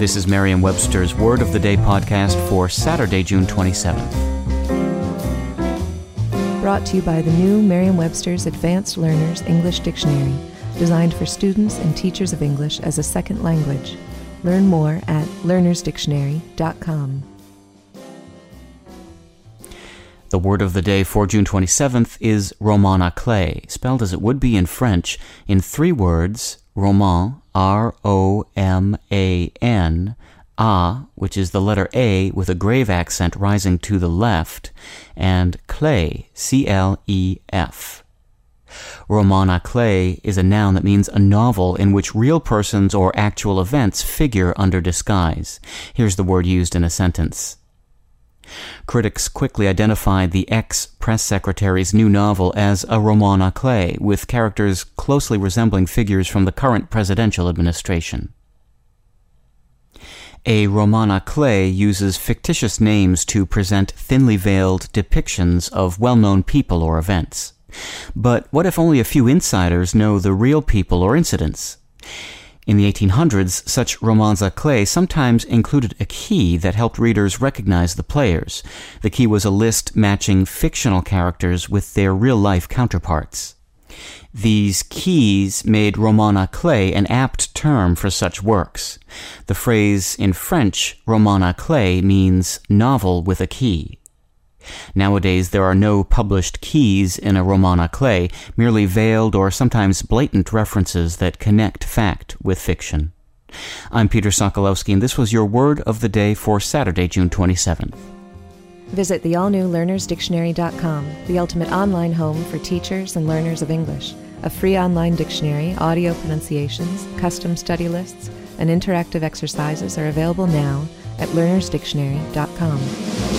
This is Merriam Webster's Word of the Day podcast for Saturday, June 27th. Brought to you by the new Merriam Webster's Advanced Learners English Dictionary, designed for students and teachers of English as a second language. Learn more at learnersdictionary.com. The word of the day for June 27th is roman à clef, spelled as it would be in French, in three words roman, R O M A N, A, which is the letter A with a grave accent rising to the left, and clef, C L E F. Roman à clef is a noun that means a novel in which real persons or actual events figure under disguise. Here's the word used in a sentence. Critics quickly identified the ex press secretary's new novel as a roman à clef, with characters closely resembling figures from the current presidential administration. A roman à clef uses fictitious names to present thinly veiled depictions of well known people or events. But what if only a few insiders know the real people or incidents? In the 1800s, such romans à clef sometimes included a key that helped readers recognize the players. The key was a list matching fictional characters with their real life counterparts. These keys made roman à clef an apt term for such works. The phrase in French, roman à clef, means novel with a key. Nowadays, there are no published keys in a roman à clef, merely veiled or sometimes blatant references that connect fact with fiction. I'm Peter Sokolowski, and this was your word of the day for Saturday, June 27th. Visit the all new learnersdictionary.com, the ultimate online home for teachers and learners of English. A free online dictionary, audio pronunciations, custom study lists, and interactive exercises are available now at learnersdictionary.com.